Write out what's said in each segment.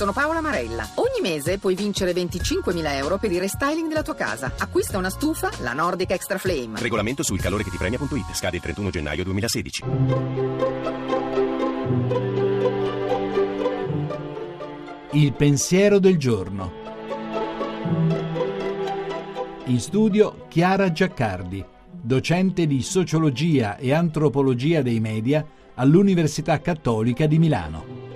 sono Paola Marella. Ogni mese puoi vincere 25.000 euro per il restyling della tua casa. Acquista una stufa, la Nordic Extra Flame. Regolamento sul calore che ti premia.it. Scade il 31 gennaio 2016. Il pensiero del giorno. In studio Chiara Giaccardi, docente di sociologia e antropologia dei media all'Università Cattolica di Milano.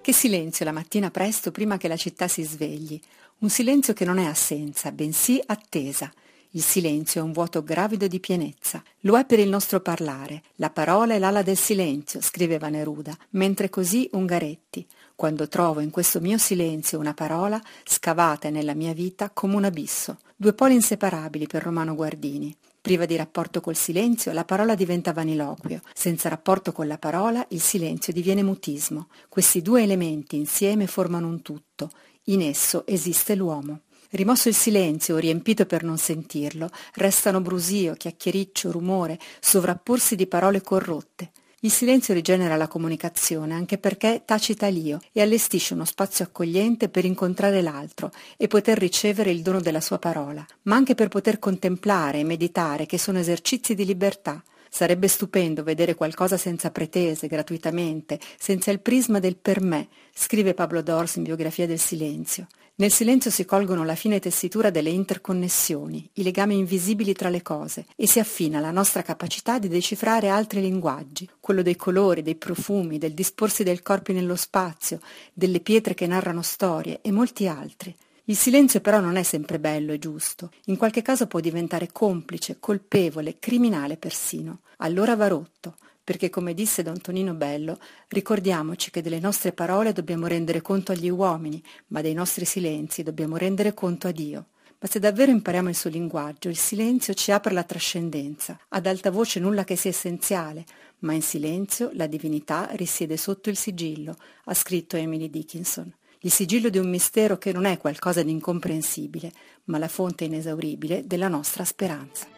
Che silenzio la mattina presto prima che la città si svegli. Un silenzio che non è assenza, bensì attesa. Il silenzio è un vuoto gravido di pienezza. Lo è per il nostro parlare. La parola è l'ala del silenzio, scriveva Neruda, mentre così Ungaretti. Quando trovo in questo mio silenzio una parola, scavata nella mia vita come un abisso. Due poli inseparabili per Romano Guardini. Priva di rapporto col silenzio, la parola diventa vaniloquio. Senza rapporto con la parola, il silenzio diviene mutismo. Questi due elementi insieme formano un tutto. In esso esiste l'uomo. Rimosso il silenzio riempito per non sentirlo, restano brusio, chiacchiericcio, rumore, sovrapporsi di parole corrotte. Il silenzio rigenera la comunicazione anche perché tacita l'io e allestisce uno spazio accogliente per incontrare l'altro e poter ricevere il dono della sua parola, ma anche per poter contemplare e meditare che sono esercizi di libertà. Sarebbe stupendo vedere qualcosa senza pretese, gratuitamente, senza il prisma del per me, scrive Pablo Dors in biografia del silenzio. Nel silenzio si colgono la fine tessitura delle interconnessioni, i legami invisibili tra le cose e si affina la nostra capacità di decifrare altri linguaggi, quello dei colori, dei profumi, del disporsi del corpo nello spazio, delle pietre che narrano storie e molti altri. Il silenzio però non è sempre bello e giusto, in qualche caso può diventare complice, colpevole, criminale persino. Allora va rotto, perché come disse Don Tonino Bello, ricordiamoci che delle nostre parole dobbiamo rendere conto agli uomini, ma dei nostri silenzi dobbiamo rendere conto a Dio. Ma se davvero impariamo il suo linguaggio, il silenzio ci apre la trascendenza. Ad alta voce nulla che sia essenziale, ma in silenzio la divinità risiede sotto il sigillo, ha scritto Emily Dickinson. Il sigillo di un mistero che non è qualcosa di incomprensibile, ma la fonte inesauribile della nostra speranza.